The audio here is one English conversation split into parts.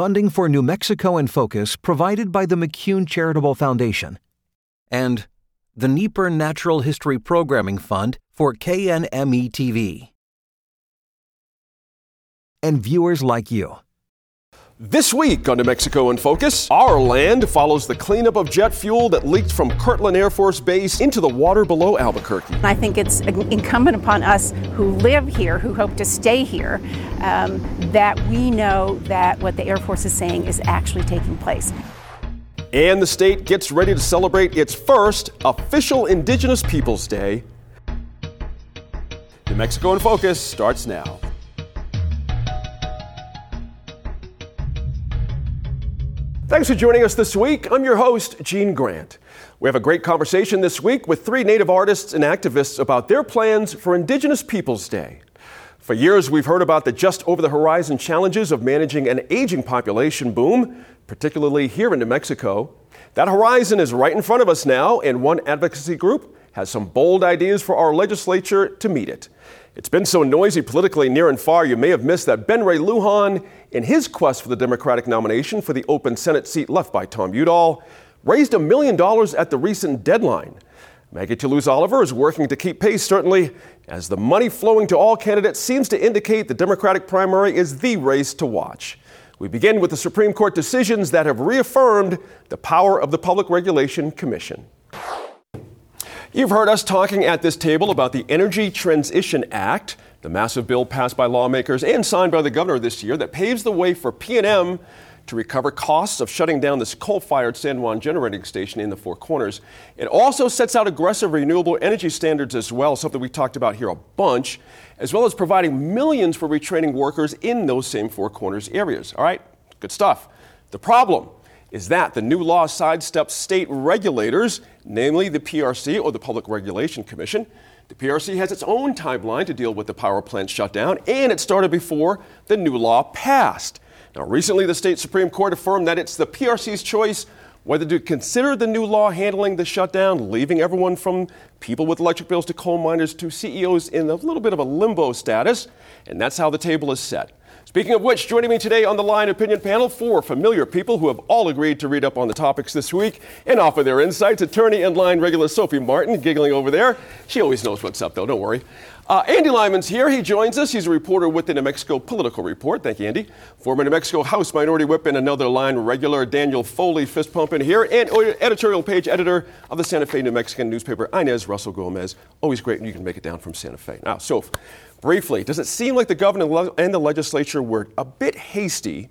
funding for New Mexico in Focus provided by the McCune Charitable Foundation, and the Nieper Natural History Programming Fund for KNME TV. And viewers like you. This week on New Mexico in Focus, our land follows the cleanup of jet fuel that leaked from Kirtland Air Force Base into the water below Albuquerque. I think it's incumbent upon us who live here, who hope to stay here, um, that we know that what the Air Force is saying is actually taking place. And the state gets ready to celebrate its first official Indigenous Peoples Day. New Mexico in Focus starts now. Thanks for joining us this week. I'm your host, Gene Grant. We have a great conversation this week with three Native artists and activists about their plans for Indigenous Peoples Day. For years, we've heard about the just over the horizon challenges of managing an aging population boom, particularly here in New Mexico. That horizon is right in front of us now, and one advocacy group has some bold ideas for our legislature to meet it. It's been so noisy politically near and far, you may have missed that Ben Ray Lujan, in his quest for the Democratic nomination for the open Senate seat left by Tom Udall, raised a million dollars at the recent deadline. Maggie Toulouse Oliver is working to keep pace, certainly, as the money flowing to all candidates seems to indicate the Democratic primary is the race to watch. We begin with the Supreme Court decisions that have reaffirmed the power of the Public Regulation Commission. You've heard us talking at this table about the Energy Transition Act, the massive bill passed by lawmakers and signed by the governor this year that paves the way for PNM to recover costs of shutting down this coal-fired San Juan generating station in the Four Corners. It also sets out aggressive renewable energy standards as well, something we talked about here a bunch, as well as providing millions for retraining workers in those same Four Corners areas. All right, good stuff. The problem is that the new law sidesteps state regulators, namely the PRC or the Public Regulation Commission. The PRC has its own timeline to deal with the power plant shutdown, and it started before the new law passed. Now, recently, the state Supreme Court affirmed that it's the PRC's choice whether to consider the new law handling the shutdown, leaving everyone from people with electric bills to coal miners to CEOs in a little bit of a limbo status. And that's how the table is set. Speaking of which, joining me today on the Line Opinion panel, four familiar people who have all agreed to read up on the topics this week and offer their insights. Attorney and Line regular Sophie Martin, giggling over there. She always knows what's up, though, don't worry. Uh, Andy Lyman's here. He joins us. He's a reporter with the New Mexico Political Report. Thank you, Andy. Former New Mexico House Minority Whip and another line regular Daniel Foley, fist pumping here, and editorial page editor of the Santa Fe New Mexican newspaper, Inez Russell Gomez. Always great when you can make it down from Santa Fe. Now, Soph, Briefly, does it seem like the governor and the legislature were a bit hasty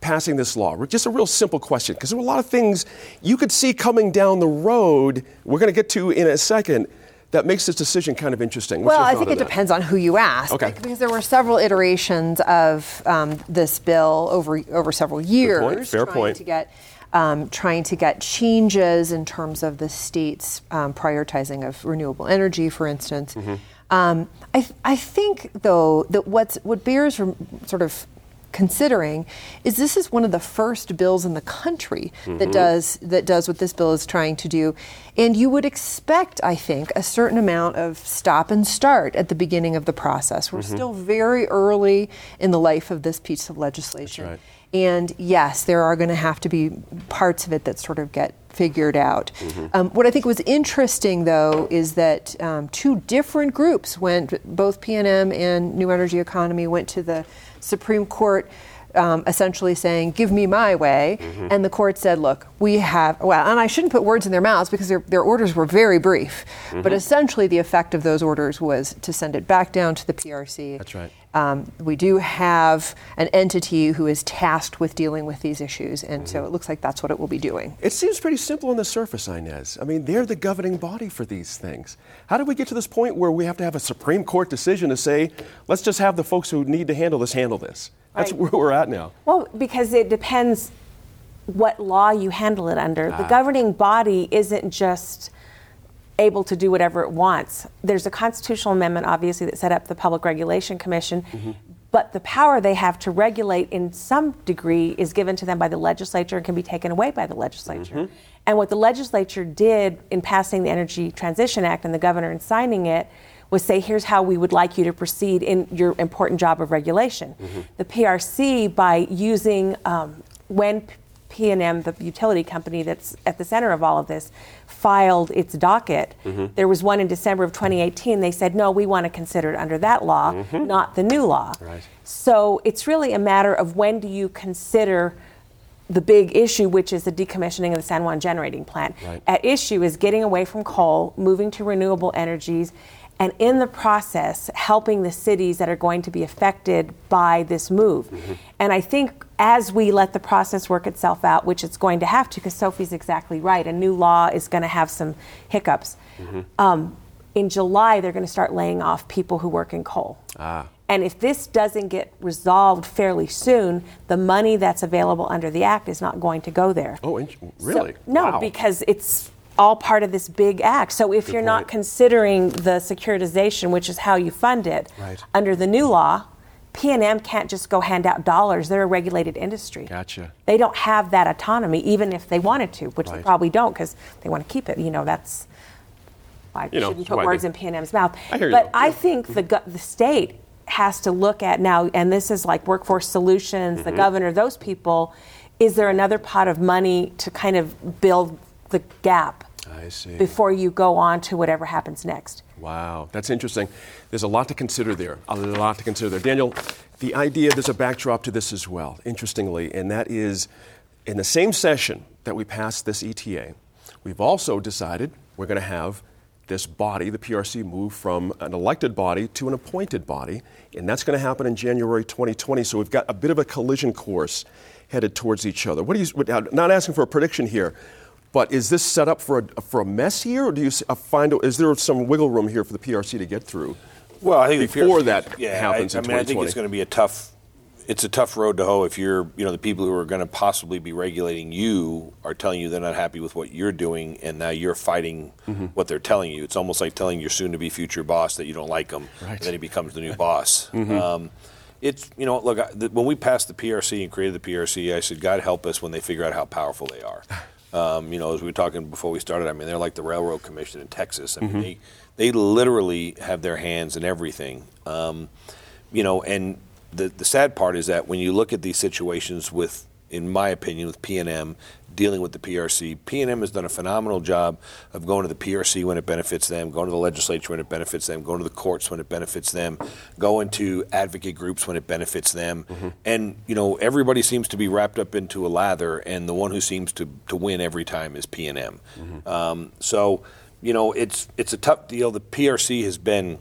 passing this law? Just a real simple question, because there were a lot of things you could see coming down the road, we're going to get to in a second, that makes this decision kind of interesting. What's well, I think it that? depends on who you ask. Okay. Because there were several iterations of um, this bill over over several years. Point. Fair point. To get, um, trying to get changes in terms of the state's um, prioritizing of renewable energy, for instance. Mm-hmm. Um, I, th- I think, though, that what's, what bears are sort of considering is this is one of the first bills in the country mm-hmm. that does that does what this bill is trying to do and you would expect i think a certain amount of stop and start at the beginning of the process we're mm-hmm. still very early in the life of this piece of legislation right. And yes there are going to have to be parts of it that sort of get figured out. Mm-hmm. Um, what I think was interesting, though, is that um, two different groups went, both PNM and New Energy Economy went to the Supreme Court. Um, essentially saying, "Give me my way," mm-hmm. and the court said, "Look, we have well." And I shouldn't put words in their mouths because their, their orders were very brief, mm-hmm. but essentially the effect of those orders was to send it back down to the PRC. That's right. Um, we do have an entity who is tasked with dealing with these issues, and mm-hmm. so it looks like that's what it will be doing. It seems pretty simple on the surface, Inez. I mean, they're the governing body for these things. How did we get to this point where we have to have a Supreme Court decision to say, let's just have the folks who need to handle this handle this? That's right. where we're at now. Well, because it depends what law you handle it under. Ah. The governing body isn't just able to do whatever it wants. There's a constitutional amendment, obviously, that set up the Public Regulation Commission, mm-hmm. but the power they have to regulate in some degree is given to them by the legislature and can be taken away by the legislature. Mm-hmm. And what the legislature did in passing the Energy Transition Act and the governor in signing it was say, here's how we would like you to proceed in your important job of regulation. Mm-hmm. The PRC, by using um, when PNM, the utility company that's at the center of all of this, filed its docket. Mm-hmm. There was one in December of 2018. They said, no, we want to consider it under that law, mm-hmm. not the new law. Right. So it's really a matter of when do you consider the big issue, which is the decommissioning of the San Juan generating plant. Right. At issue is getting away from coal, moving to renewable energies, and in the process, helping the cities that are going to be affected by this move. Mm-hmm. And I think as we let the process work itself out, which it's going to have to, because Sophie's exactly right, a new law is going to have some hiccups. Mm-hmm. Um, in July, they're going to start laying off people who work in coal. Ah. And if this doesn't get resolved fairly soon, the money that's available under the act is not going to go there. Oh, really? So, no, wow. because it's all part of this big act. So if Good you're point. not considering the securitization, which is how you fund it, right. under the new law, PNM can't just go hand out dollars. They're a regulated industry. Gotcha. They don't have that autonomy, even if they wanted to, which right. they probably don't because they want to keep it. You know, that's I you shouldn't know, put words in PNM's mouth. I hear but. I think the the state has to look at now, and this is like workforce solutions, mm-hmm. the governor, those people. Is there another pot of money to kind of build the gap I see. before you go on to whatever happens next. Wow, that's interesting. There's a lot to consider there. A lot to consider there. Daniel, the idea, there's a backdrop to this as well, interestingly, and that is in the same session that we passed this ETA, we've also decided we're going to have this body, the PRC, move from an elected body to an appointed body, and that's going to happen in January 2020. So we've got a bit of a collision course headed towards each other. What do you? Not asking for a prediction here, but is this set up for a, for a mess here, or do you uh, find is there some wiggle room here for the PRC to get through? Well, I think before PRC, that yeah, happens I, I mean, I think it's going to be a tough. It's a tough road to hoe if you're, you know, the people who are going to possibly be regulating you are telling you they're not happy with what you're doing, and now you're fighting mm-hmm. what they're telling you. It's almost like telling your soon-to-be future boss that you don't like him, right. and then he becomes the new boss. Mm-hmm. Um, it's you know look the, when we passed the PRC and created the PRC, I said God help us when they figure out how powerful they are. Um, you know, as we were talking before we started, I mean, they're like the Railroad Commission in Texas. I mean, mm-hmm. they they literally have their hands in everything. Um, you know, and the the sad part is that when you look at these situations with, in my opinion, with PNM dealing with the PRC. PNM has done a phenomenal job of going to the PRC when it benefits them, going to the legislature when it benefits them, going to the courts when it benefits them, going to advocate groups when it benefits them. Mm-hmm. And, you know, everybody seems to be wrapped up into a lather, and the one who seems to, to win every time is PNM. Mm-hmm. Um, so, you know, it's, it's a tough deal. The PRC has been,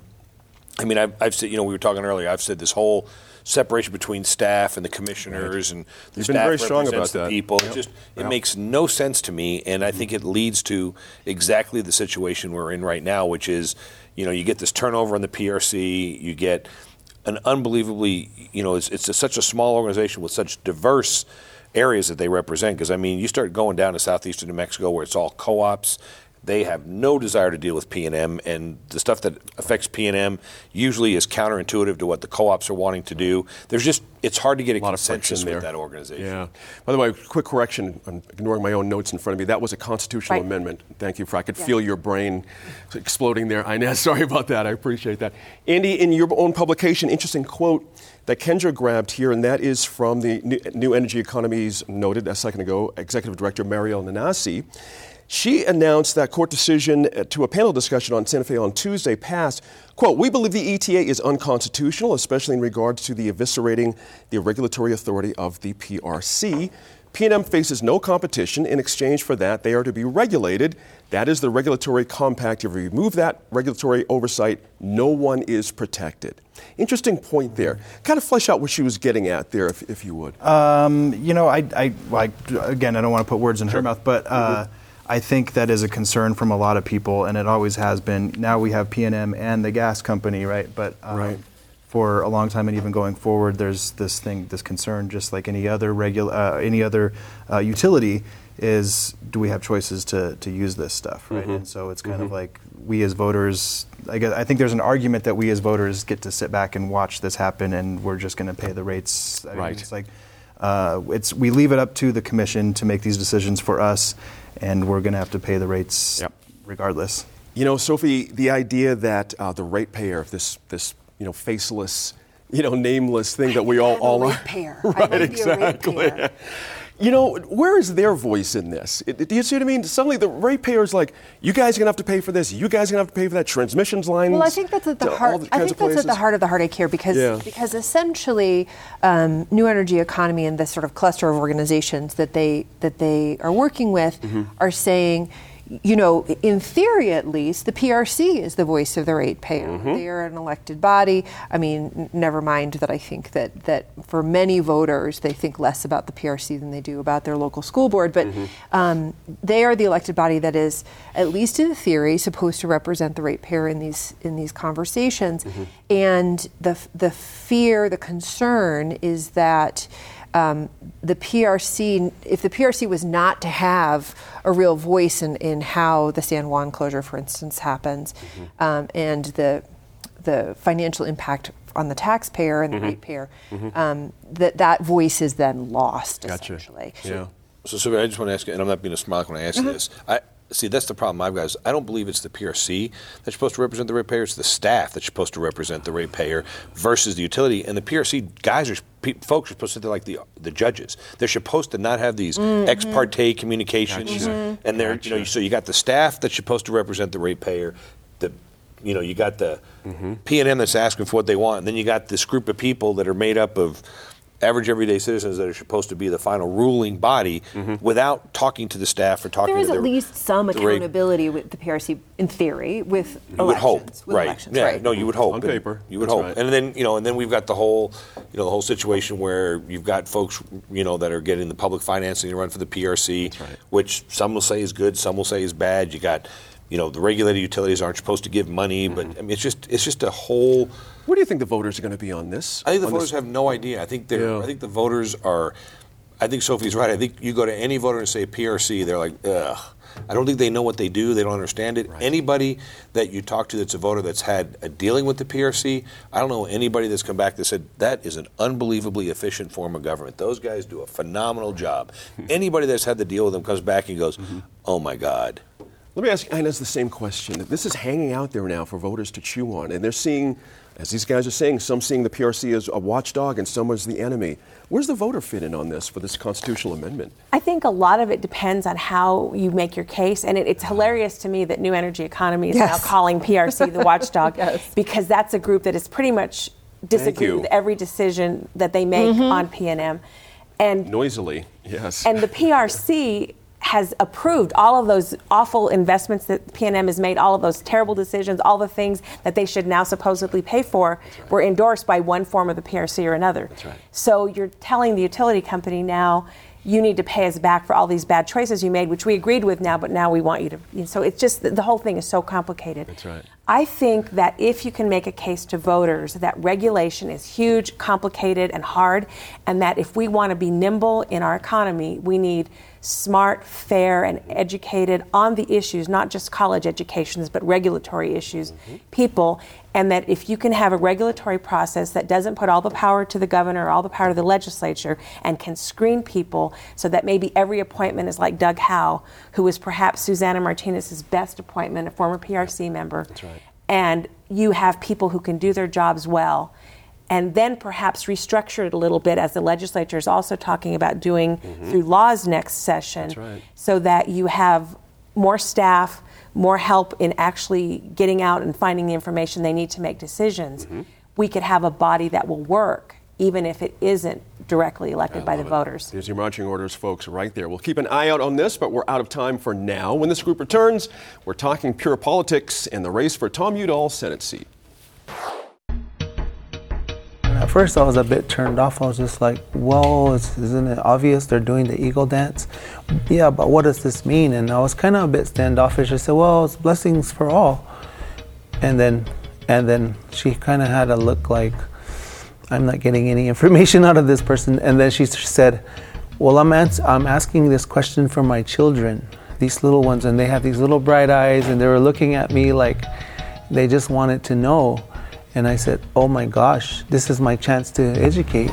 I mean, I've, I've said, you know, we were talking earlier, I've said this whole – separation between staff and the commissioners right. and the You've staff been very strong about that. people. Yep. It just it yep. makes no sense to me, and I think mm-hmm. it leads to exactly the situation we're in right now, which is, you know, you get this turnover on the PRC, you get an unbelievably, you know, it's, it's a, such a small organization with such diverse areas that they represent. Because I mean, you start going down to southeastern New Mexico where it's all co-ops they have no desire to deal with PNM, and the stuff that affects PNM usually is counterintuitive to what the co-ops are wanting to do. There's just it's hard to get a, a consensus with that organization. Yeah. By the way, quick correction. I'm ignoring my own notes in front of me. That was a constitutional right. amendment. Thank you for. I could yeah. feel your brain exploding there. Inez, sorry about that. I appreciate that. Andy, in your own publication, interesting quote that Kendra grabbed here, and that is from the New Energy Economies noted a second ago, Executive Director Mariel Nanasi. She announced that court decision uh, to a panel discussion on Santa Fe on Tuesday passed. Quote, we believe the ETA is unconstitutional, especially in regards to the eviscerating the regulatory authority of the PRC. PNM faces no competition. In exchange for that, they are to be regulated. That is the regulatory compact. If you remove that regulatory oversight, no one is protected. Interesting point there. Kind of flesh out what she was getting at there, if, if you would. Um, you know, I, I, I, again, I don't want to put words in sure. her mouth, but uh, mm-hmm I think that is a concern from a lot of people, and it always has been. Now we have PNM and the gas company, right? But um, right. for a long time and even going forward, there's this thing, this concern, just like any other regular, uh, any other uh, utility, is do we have choices to to use this stuff, right? Mm-hmm. And so it's kind mm-hmm. of like we as voters. I guess I think there's an argument that we as voters get to sit back and watch this happen, and we're just going to pay the rates. I right. Mean, it's like. Uh, it's we leave it up to the commission to make these decisions for us, and we're going to have to pay the rates yep. regardless. You know, Sophie, the idea that uh, the ratepayer, this this you know faceless, you know nameless thing that we all all are, ratepayer. right? I might be a exactly. You know, where is their voice in this? It- do you see what I mean? Suddenly, the ratepayer's like, "You guys are gonna have to pay for this. You guys are gonna have to pay for that transmissions lines." Well, I think that's at the heart. I think of that's at the heart of the heartache here because Yeah. because essentially, um, new energy economy and this sort of cluster of organizations that they that they are working with Mm-hmm. are saying. You know, in theory at least, the PRC is the voice of the ratepayer. Mm-hmm. They are an elected body. I mean, n- never mind that I think that, that for many voters, they think less about the PRC than they do about their local school board. But Mm-hmm. um, they are the elected body that is, at least in theory, supposed to represent the ratepayer in these in these conversations. And the the fear, the concern is that. Um, the PRC, if the PRC was not to have a real voice in, in how the San Juan closure, for instance, happens, um, and the the financial impact on the taxpayer and the ratepayer, um, that that voice is then lost Gotcha. essentially. Yeah. So, Sylvia, I just want to ask you, and I'm not being a smart when I ask you Uh-huh. this. I see that's the problem I've got. Is I don't believe it's the PRC that's supposed to represent the ratepayer. It's the staff that's supposed to represent the ratepayer versus the utility. And the PRC guys are folks are supposed to be like the the judges. They're supposed to not have these Mm-hmm. ex parte communications, Gotcha. and they're you know so you got the staff that's supposed to represent the ratepayer. The you know you got the P and M that's asking for what they want, and then you got this group of people that are made up of average everyday citizens that are supposed to be the final ruling body mm-hmm. without talking to the staff or talking There is to the at least some the rate- accountability with the PRC in theory with you would hope, elections. with right? elections, yeah, right. no, you would hope On And paper, You would that's hope, right. and then you know, and then we've got the whole, you know, the whole situation where you've got folks, you know, that are getting the public financing to run for the PRC, That's right. which some will say is good, some will say is bad. You got, you know, the regulated utilities aren't supposed to give money, but Mm-hmm. I mean, it's just, it's just a whole. What do you think the voters are going to be on this? I think the voters this- have no idea. I think they're. Yeah. I think the voters are. I think Sophie's right. I think you go to any voter and say PRC, they're like, ugh. I don't think they know what they do. They don't understand it. Anybody that you talk to that's a voter that's had a dealing with the PRC, I don't know anybody that's come back that said that is an unbelievably efficient form of government. Those guys do a phenomenal job. anybody that's had to deal with them comes back and goes, oh my God. Let me ask Inez the same question. This is hanging out there now for voters to chew on, and they're seeing, as these guys are saying, some seeing the PRC as a watchdog and some as the enemy. Where's the voter fit in on this for this constitutional amendment? I think a lot of it depends on how you make your case, and it, it's hilarious to me that New Energy Economy is Yes. now calling PRC the watchdog Yes. because that's a group that is pretty much disagree with every decision that they make mm-hmm. on PNM, and Noisily, yes. and the PRC has approved all of those awful investments that PNM has made, all of those terrible decisions, all the things that they should now supposedly pay for were endorsed by one form of the PRC or another. right. So you're telling the utility company now you need to pay us back for all these bad choices you made, which we agreed with now, but now we want you to. you know, So it's just the whole thing is so complicated. That's right. I think that if you can make a case to voters that regulation is huge, complicated, and hard, and that if we want to be nimble in our economy, we need smart, fair, and educated on the issues, not just college educations, but regulatory issues, people, and that if you can have a regulatory process that doesn't put all the power to the governor or all the power to the legislature and can screen people so that maybe every appointment is like Doug Howe, who was perhaps Susana Martinez's best appointment, a former PRC member. That's right. And you have people who can do their jobs well. And then perhaps restructure it a little bit, as the legislature is also talking about doing through laws next session, Mm-hmm. Right. so that you have more staff, more help in actually getting out and finding the information they need to make decisions. Mm-hmm. We could have a body that will work, even if it isn't directly elected by the it. voters. There's your marching orders, folks, right there. We'll keep an eye out on this, but we're out of time for now. When this group returns, we're talking pure politics and the race for Tom Udall Senate seat. At first, I was a bit turned off. I was just like, "Well, isn't it obvious they're doing the eagle dance?" Yeah, but what does this mean? And I was kind of a bit standoffish. I said, "Well, it's blessings for all." And then, and then she kind of had a look like, "I'm not getting any information out of this person." And then she said, "Well, I'm ans- I'm asking this question for my children, these little ones, and they have these little bright eyes, and they were looking at me like they just wanted to know." And I said, Oh my gosh, this is my chance to educate.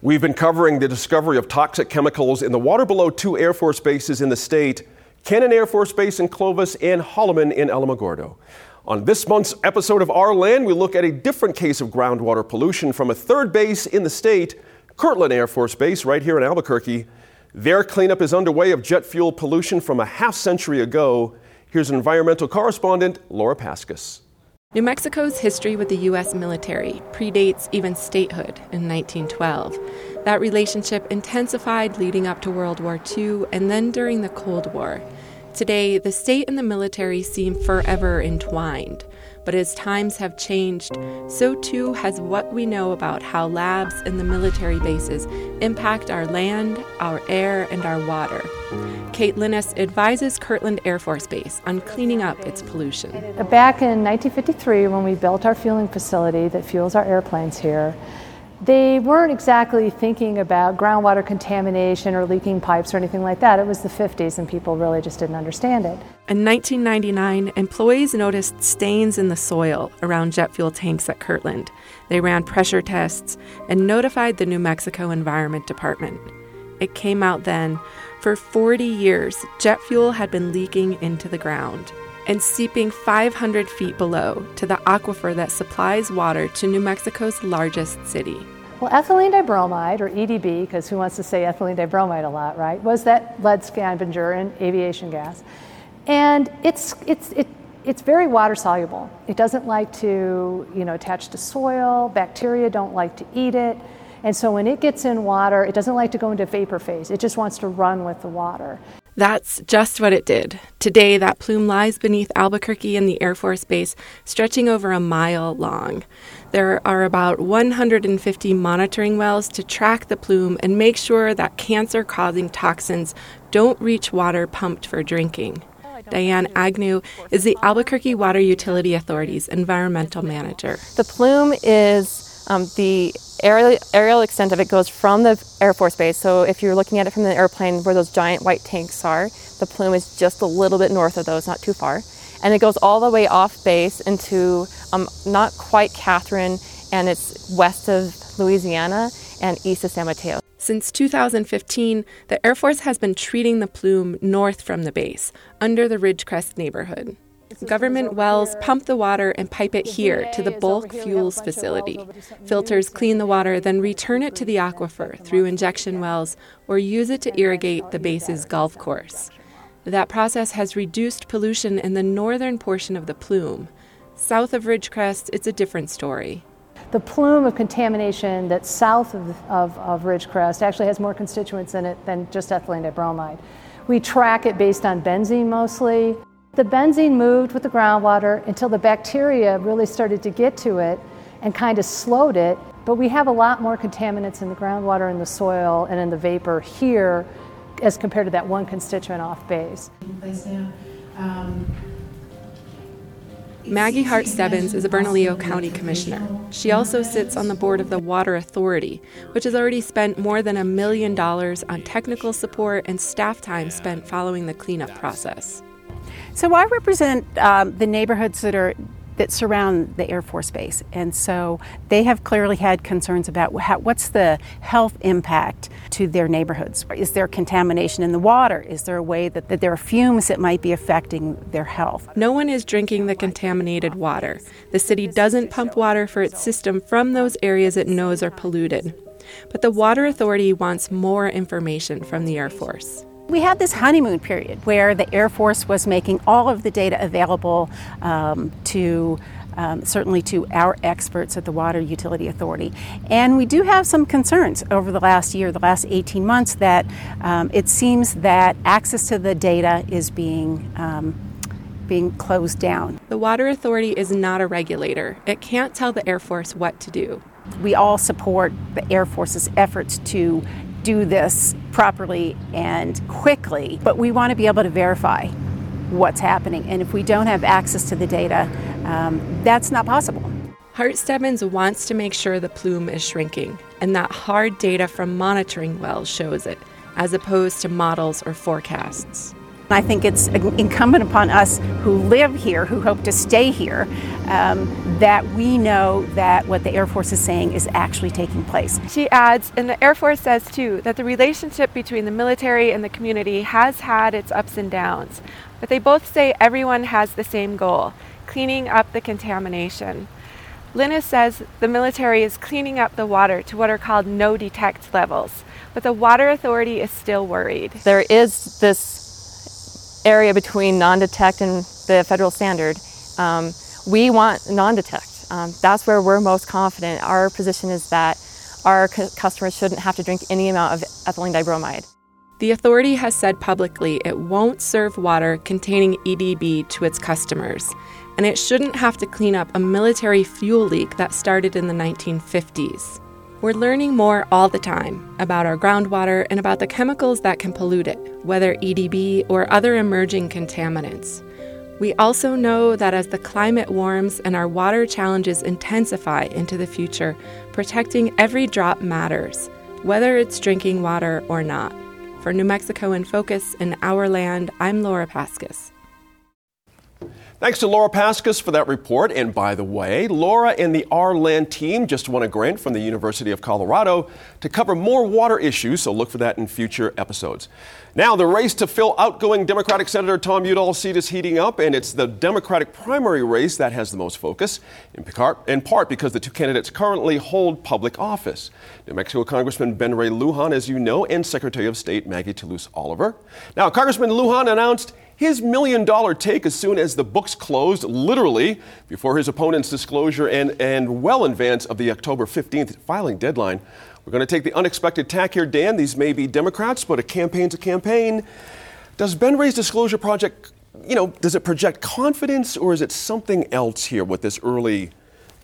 We've been covering the discovery of toxic chemicals in the water below two Air Force bases in the state. Cannon Air Force Base in Clovis, and Holloman in Alamogordo. On this month's episode of Our Land, we look at a different case of groundwater pollution from a third base in the state, Kirtland Air Force Base, right here in Albuquerque. Their cleanup is underway of jet fuel pollution from a half century ago. Here's environmental correspondent Laura Paskus. New Mexico's history with the U.S. military predates even statehood in 1912. That relationship intensified leading up to World War II and then during the Cold War. Today, the state and the military seem forever entwined. But as times have changed, so too has what we know about how labs and the military bases impact our land, our air, and our water. Kate Lynnes advises Kirtland Air Force Base on cleaning up its pollution. Back in 1953, when we built our fueling facility that fuels our airplanes here, they weren't exactly thinking about groundwater contamination or leaking pipes or anything like that. It was the 50s and people really just didn't understand it. In 1999, employees noticed stains in the soil around jet fuel tanks at Kirtland. They ran pressure tests and notified the New Mexico Environment Department. It came out then for 40 years, jet fuel had been leaking into the ground and seeping 500 feet below to the aquifer that supplies water to New Mexico's largest city. Well, ethylene dibromide, or EDB, because who wants to say ethylene dibromide a lot, right, was that lead scavenger in aviation gas. And it's, it's, it, it's very water soluble. It doesn't like to you know, attach to soil, bacteria don't like to eat it. And so when it gets in water, it doesn't like to go into vapor phase. It just wants to run with the water. That's just what it did. Today, that plume lies beneath Albuquerque and the Air Force Base, stretching over a mile long. There are about 150 monitoring wells to track the plume and make sure that cancer causing toxins don't reach water pumped for drinking. Diane Agnew is the Albuquerque Water Utility Authority's environmental manager. The plume is um, the aerial, aerial extent of it goes from the Air Force Base. So if you're looking at it from the airplane where those giant white tanks are, the plume is just a little bit north of those, not too far. And it goes all the way off base into um, not quite Kathryn, and it's west of Louisiana and east of San Mateo. Since 2015, the Air Force has been treating the plume north from the base, under the Ridgecrest neighborhood. Government wells pump the water and pipe it here to the bulk fuels facility. Filters clean the water, then return it to the aquifer through injection wells or use it to irrigate the base's golf course. That process has reduced pollution in the northern portion of the plume. South of Ridgecrest, it's a different story. The plume of contamination that's south of, of, of Ridgecrest actually has more constituents in it than just ethylene dibromide. We track it based on benzene mostly. The benzene moved with the groundwater until the bacteria really started to get to it and kind of slowed it. But we have a lot more contaminants in the groundwater, in the soil, and in the vapor here as compared to that one constituent off base. Maggie Hart Stebbins is a Bernalillo County Commissioner. She also sits on the board of the Water Authority, which has already spent more than a million dollars on technical support and staff time spent following the cleanup process. So I represent um, the neighborhoods that are that surround the Air Force Base, and so they have clearly had concerns about how, what's the health impact to their neighborhoods. Is there contamination in the water? Is there a way that, that there are fumes that might be affecting their health? No one is drinking the contaminated water. The city doesn't pump water for its system from those areas it knows are polluted. But the Water Authority wants more information from the Air Force. We had this honeymoon period where the Air Force was making all of the data available um, to um, certainly to our experts at the Water Utility Authority. And we do have some concerns over the last year, the last 18 months, that um, it seems that access to the data is being um, being closed down. The Water Authority is not a regulator. It can't tell the Air Force what to do. We all support the Air Force's efforts to do this properly and quickly, but we want to be able to verify what's happening. And if we don't have access to the data, um, that's not possible. Hart Stebbins wants to make sure the plume is shrinking, and that hard data from monitoring wells shows it, as opposed to models or forecasts. I think it's incumbent upon us who live here, who hope to stay here, um, that we know that what the Air Force is saying is actually taking place. She adds, and the Air Force says too, that the relationship between the military and the community has had its ups and downs, but they both say everyone has the same goal cleaning up the contamination. Lynnes says the military is cleaning up the water to what are called no detect levels, but the Water Authority is still worried. There is this area between non detect and the federal standard. Um, we want non detect. Um, that's where we're most confident. Our position is that our cu- customers shouldn't have to drink any amount of ethylene dibromide. The authority has said publicly it won't serve water containing EDB to its customers, and it shouldn't have to clean up a military fuel leak that started in the 1950s. We're learning more all the time about our groundwater and about the chemicals that can pollute it, whether EDB or other emerging contaminants. We also know that as the climate warms and our water challenges intensify into the future, protecting every drop matters, whether it's drinking water or not. For New Mexico in Focus in Our Land, I'm Laura Paskus. Thanks to Laura Paskus for that report. And by the way, Laura and the Our team just won a grant from the University of Colorado to cover more water issues, so look for that in future episodes. Now, the race to fill outgoing Democratic Senator Tom Udall's seat is heating up, and it's the Democratic primary race that has the most focus, in part because the two candidates currently hold public office. New Mexico Congressman Ben Ray Lujan, as you know, and Secretary of State Maggie Toulouse Oliver. Now, Congressman Lujan announced his million dollar take as soon as the books closed, literally before his opponent's disclosure and, and well in advance of the October 15th filing deadline. We're going to take the unexpected tack here, Dan. These may be Democrats, but a campaign's a campaign. Does Ben Ray's disclosure project, you know, does it project confidence or is it something else here with this early,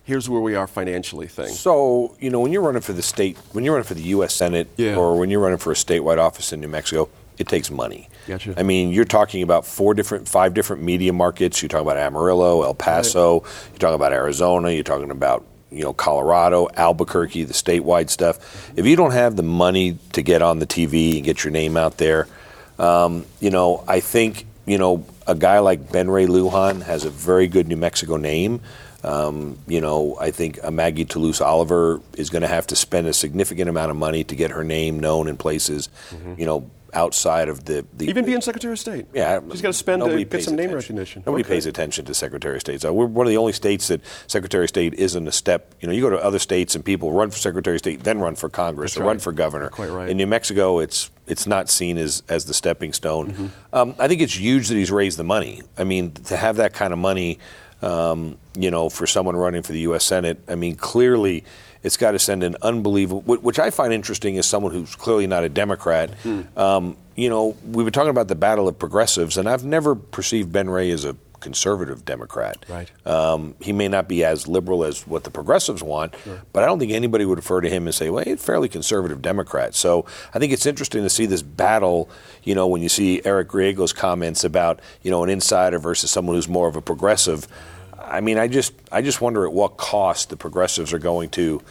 here's where we are financially thing? So, you know, when you're running for the state, when you're running for the U.S. Senate Yeah. or when you're running for a statewide office in New Mexico, it takes money. Gotcha. I mean, you're talking about four different, five different media markets. You're talking about Amarillo, El Paso. You're talking about Arizona. You're talking about you know Colorado, Albuquerque, the statewide stuff. If you don't have the money to get on the TV and get your name out there, um, you know, I think you know a guy like Ben Ray Lujan has a very good New Mexico name. Um, you know, I think a Maggie Toulouse Oliver is going to have to spend a significant amount of money to get her name known in places, you know, outside of the, the Even being Secretary of State. yeah, She's got to spend to get some name attention. recognition. Nobody Okay. pays attention to Secretary of State. So we're one of the only states that Secretary of State isn't a step. You know, you go to other states and people run for Secretary of State, then run for Congress That's or run for governor. Quite right. In New Mexico, it's it's not seen as as the stepping stone. Mm-hmm. Um, I think it's huge that he's raised the money. I mean, to have that kind of money, um, you know, for someone running for the U.S. Senate, I mean, clearly. It's got to send an unbelievable, which I find interesting as someone who's clearly not a Democrat. Hmm. Um, you know, we've been talking about the battle of progressives, and I've never perceived Ben Ray as a conservative Democrat. Right. Um, he may not be as liberal as what the progressives want, but I don't think anybody would refer to him and say, well, he's a fairly conservative Democrat. So I think it's interesting to see this battle, you know, when you see Eric Griego's comments about, you know, an insider versus someone who's more of a progressive. I mean, I just, I just wonder at what cost the progressives are going to,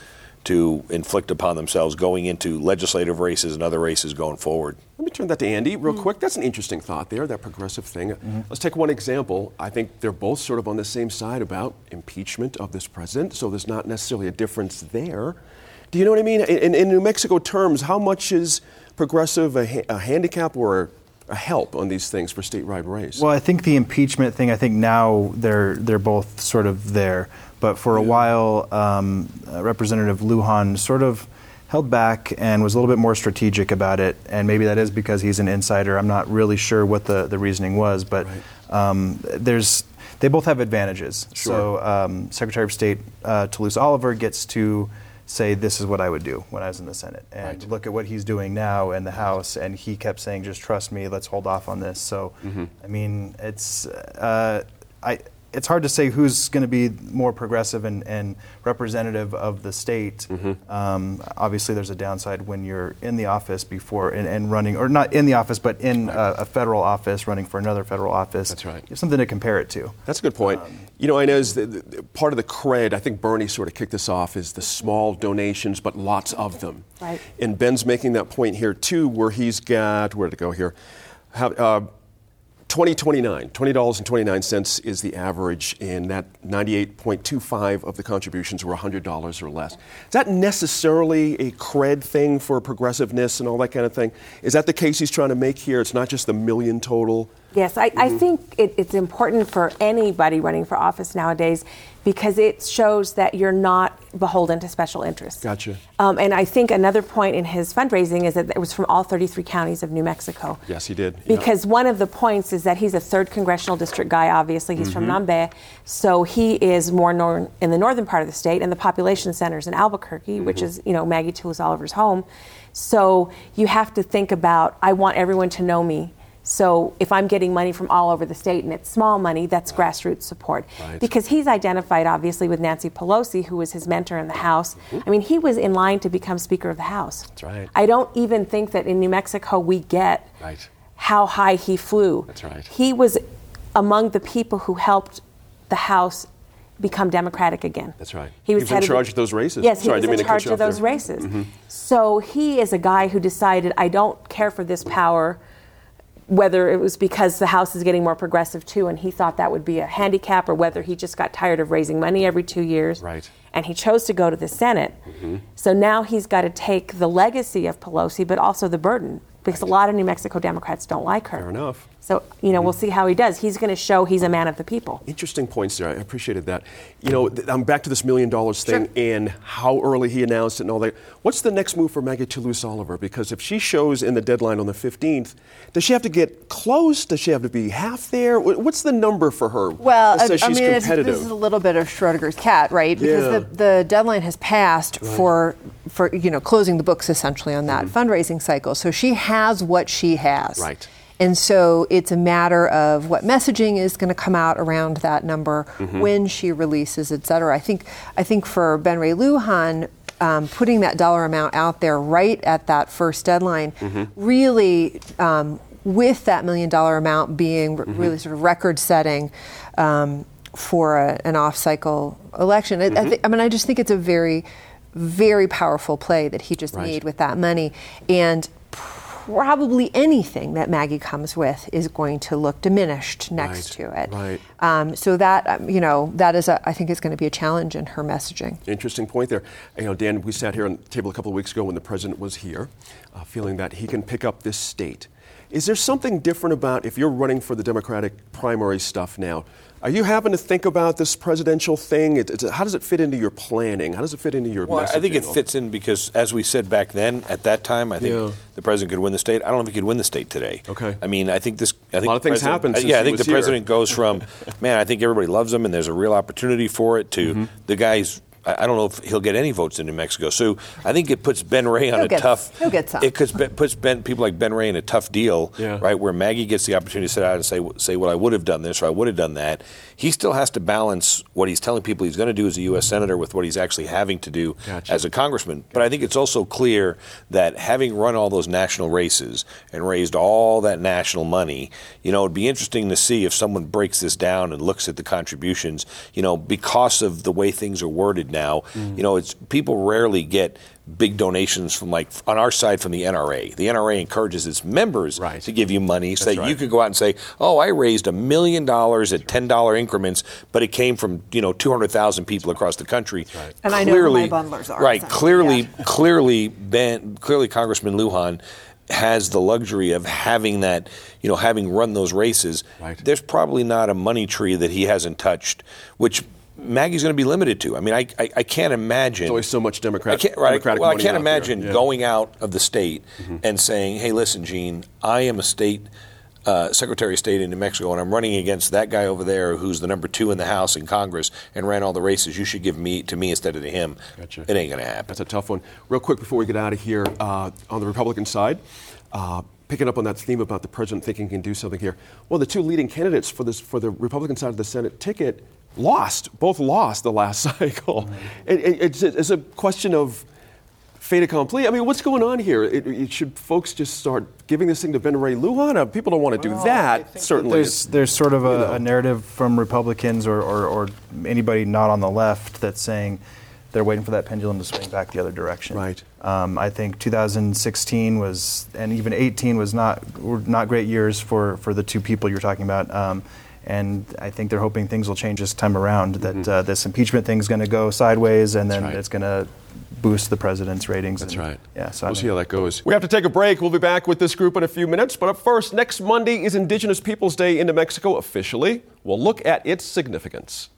to inflict upon themselves going into legislative races and other races going forward. Let me turn that to Andy real Hmm. quick. That's an interesting thought there, that progressive thing. Mm-hmm. Let's take one example. I think they're both sort of on the same side about impeachment of this president, so there's not necessarily a difference there. Do you know what I mean? In, in New Mexico terms, how much is progressive a, ha- a handicap or a help on these things for statewide race? Well, I think the impeachment thing. I think now they're they're both sort of there, but for a while, um, uh, Representative Lujan sort of held back and was a little bit more strategic about it. And maybe that is because he's an insider. I'm not really sure what the, the reasoning was, but um, there's they both have advantages. So um, Secretary of State uh, Toulouse Oliver gets to say this is what I would do when I was in the Senate, and look at what he's doing now in the House. And he kept saying, "Just trust me. Let's hold off on this." So, I mean, it's uh, I. It's hard to say who's going to be more progressive and, and representative of the state. Um, obviously, there's a downside when you're in the office before and, and running, or not in the office, but in a, a federal office, running for another federal office. That's right. You have something to compare it to. That's a good point. you know, I know is the, the, part of the cred. I think Bernie sort of kicked this off is the small donations, but lots of them. Right. And Ben's making that point here too, where he's got where to go here. How, uh, 2029, $20.29 is the average, and that 98.25 of the contributions were $100 or less. Is that necessarily a cred thing for progressiveness and all that kind of thing? Is that the case he's trying to make here? It's not just the million total? Yes, I, mm-hmm. I think it, it's important for anybody running for office nowadays because it shows that you're not beholden to special interests. Gotcha. Um, and I think another point in his fundraising is that it was from all 33 counties of New Mexico. Yes, he did. Because one of the points is that he's a third congressional district guy. Obviously, he's mm-hmm. from Nambe, so he is more nor- in the northern part of the state, and the population centers in Albuquerque, mm-hmm. which is you know Maggie Toulouse Oliver's home. So you have to think about I want everyone to know me so if I'm getting money from all over the state and it's small money, that's right. grassroots support. Right. Because he's identified obviously with Nancy Pelosi, who was his mentor in the House. Mm-hmm. I mean, he was in line to become Speaker of the House. That's right. I don't even think that in New Mexico we get right. how high he flew. That's right. He was among the people who helped the House become Democratic again. That's right. He was, he was in charge of, those races. Yes, Sorry, he was in charge of those there. races. Mm-hmm. So he is a guy who decided, I don't care for this power whether it was because the House is getting more progressive too, and he thought that would be a handicap, or whether he just got tired of raising money every two years. Right. And he chose to go to the Senate. Mm-hmm. So now he's got to take the legacy of Pelosi, but also the burden, because a lot of New Mexico Democrats don't like her. Fair enough. So, you know, we'll mm-hmm. see how he does. He's going to show he's a man of the people. Interesting points there. I appreciated that. You know, I'm back to this million dollars thing sure. and how early he announced it and all that. What's the next move for Maggie Toulouse Oliver? Because if she shows in the deadline on the 15th, does she have to get close? Does she have to be half there? What's the number for her? Well, I, I mean, this is a little bit of Schrodinger's cat, right? Because yeah. the, the deadline has passed right. for for you know closing the books essentially on that mm-hmm. fundraising cycle. So she has what she has. Right. And so it's a matter of what messaging is going to come out around that number, mm-hmm. when she releases, et cetera. I think, I think for Ben Ray Lujan, um, putting that dollar amount out there right at that first deadline mm-hmm. really um, with that million dollar amount being mm-hmm. really sort of record setting um, for a, an off cycle election. Mm-hmm. I, I, th- I, mean, I just think it's a very, very powerful play that he just right. made with that money. And probably anything that Maggie comes with is going to look diminished next right, to it. Right. Um, so that um, you know that is a, I think is going to be a challenge in her messaging. Interesting point there. You know, Dan, we sat here on the table a couple of weeks ago when the president was here, uh, feeling that he can pick up this state. Is there something different about if you're running for the Democratic primary stuff now? Are you having to think about this presidential thing? It, how does it fit into your planning? How does it fit into your well, messaging? I think it fits in because, as we said back then, at that time, I think yeah. the president could win the state. I don't know if he could win the state today. Okay. I mean, I think this. I think a lot of things happen. yeah, I think the here. president goes from, man, I think everybody loves him, and there's a real opportunity for it, to mm-hmm. the guy's I don't know if he'll get any votes in New Mexico. So I think it puts Ben Ray on he'll a get, tough. He'll get some. It puts Ben, people like Ben Ray in a tough deal, yeah. right? Where Maggie gets the opportunity to sit out and say, say, well, I would have done this or I would have done that. He still has to balance what he's telling people he's going to do as a U.S. senator with what he's actually having to do gotcha. as a congressman. But I think it's also clear that having run all those national races and raised all that national money, you know, it'd be interesting to see if someone breaks this down and looks at the contributions. You know, because of the way things are worded now, mm. you know it's people rarely get big donations from like on our side from the NRA. The NRA encourages its members right. to give you money so That's that right. you could go out and say, "Oh, I raised a million dollars at ten dollar increments, but it came from you know two hundred thousand people across the country." Right. And clearly, I know who my bundlers are. Right, clearly, yeah. clearly, ben, clearly, Congressman Lujan has the luxury of having that, you know, having run those races. Right. There's probably not a money tree that he hasn't touched, which Maggie's going to be limited to. I mean, I, I, I can't imagine. There's always so much Democrat, I can't, right, Democratic well, I can't imagine yeah. going out of the state mm-hmm. and saying, hey, listen, Gene, I am a state uh, Secretary of State in New Mexico, and I'm running against that guy over there who's the number two in the House in Congress and ran all the races. You should give me to me instead of to him. Gotcha. It ain't going to happen. That's a tough one. Real quick before we get out of here, uh, on the Republican side, uh, picking up on that theme about the president thinking he can do something here. Well, the two leading candidates for this for the Republican side of the Senate ticket lost, both lost the last cycle. Right. It, it, it's, it's, a question of fait accompli. I mean, what's going on here? It, should folks just start giving this thing to Ben Ray Lujan? People don't want to well, do that, certainly. There's, there's sort of a, you know. a narrative from Republicans or, or, or, anybody not on the left that's saying they're waiting for that pendulum to swing back the other direction. Right. Um, I think 2016 was, and even 18 was not were not great years for for the two people you're talking about. Um, and I think they're hoping things will change this time around. That Mm-hmm. uh, this impeachment thing's going to go sideways, and then right. it's going to boost the president's ratings. That's and- right. Yeah. So We'll see how that goes. We have to take a break. We'll be back with this group in a few minutes. But up first, next Monday is Indigenous Peoples Day in New Mexico officially. We'll look at its significance.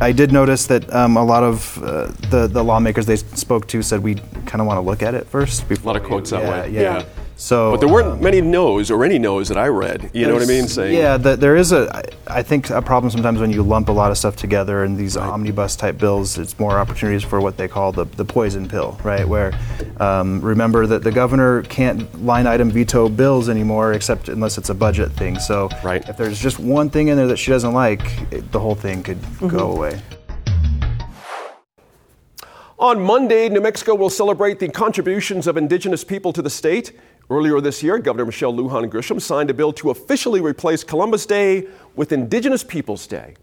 I did notice that um, a lot of uh, the the lawmakers they spoke to said we kind of want to look at it first. Before A lot of quotes we, that yeah, way. Yeah. Yeah. So, But there weren't um, many no's or any no's that I read. You know what I mean? Saying yeah, the, there is a. I I think a problem sometimes when you lump a lot of stuff together in these omnibus type bills. It's more opportunities for what they call the, the poison pill, right? Where um, remember that the governor can't line item veto bills anymore, except unless it's a budget thing. So Right. if there's just one thing in there that she doesn't like, it, the whole thing could go away. On Monday, New Mexico will celebrate the contributions of indigenous people to the state. Earlier this year, Governor Michelle Lujan Grisham signed a bill to officially replace Columbus Day with Indigenous Peoples Day.